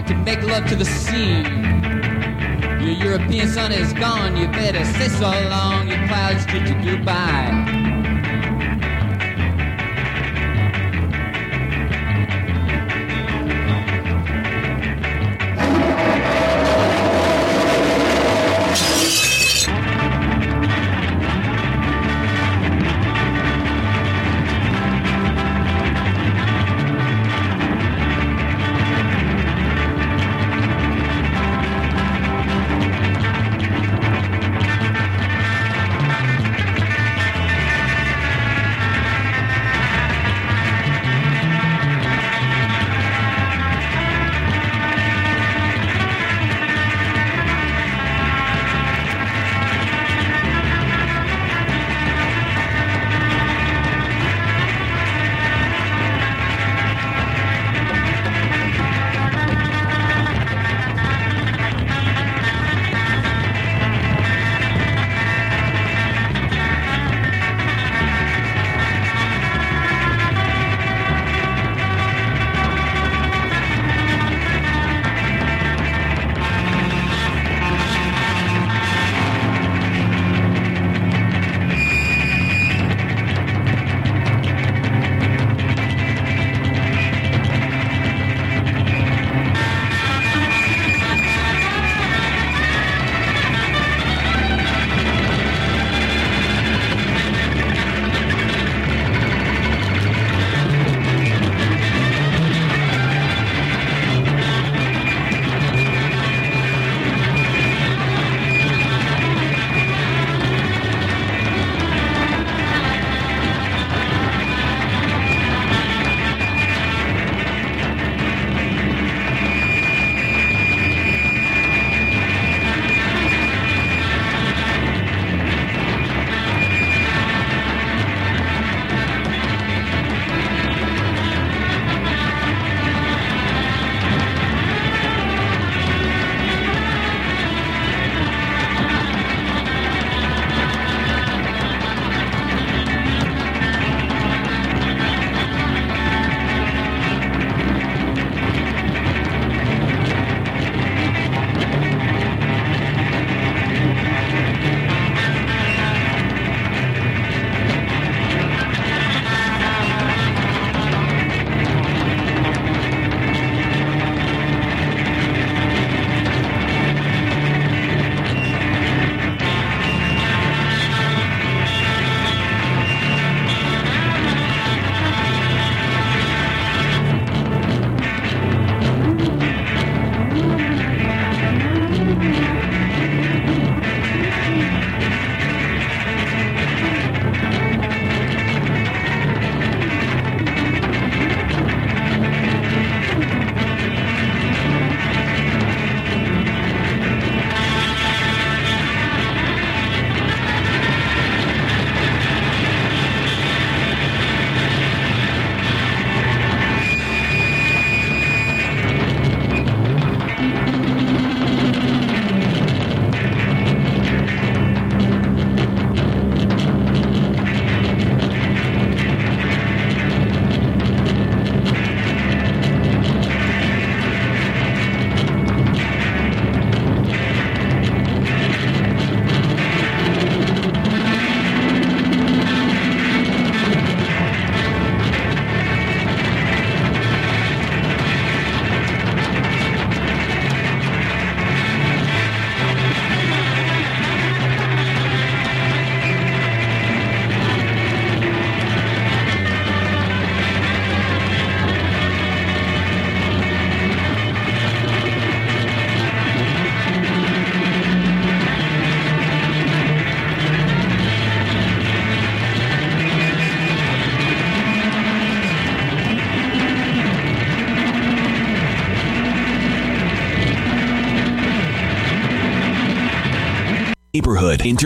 want to make love to the sea. Your European sun is gone, you better say so long, your clouds treat you goodbye. Neighborhood. Inter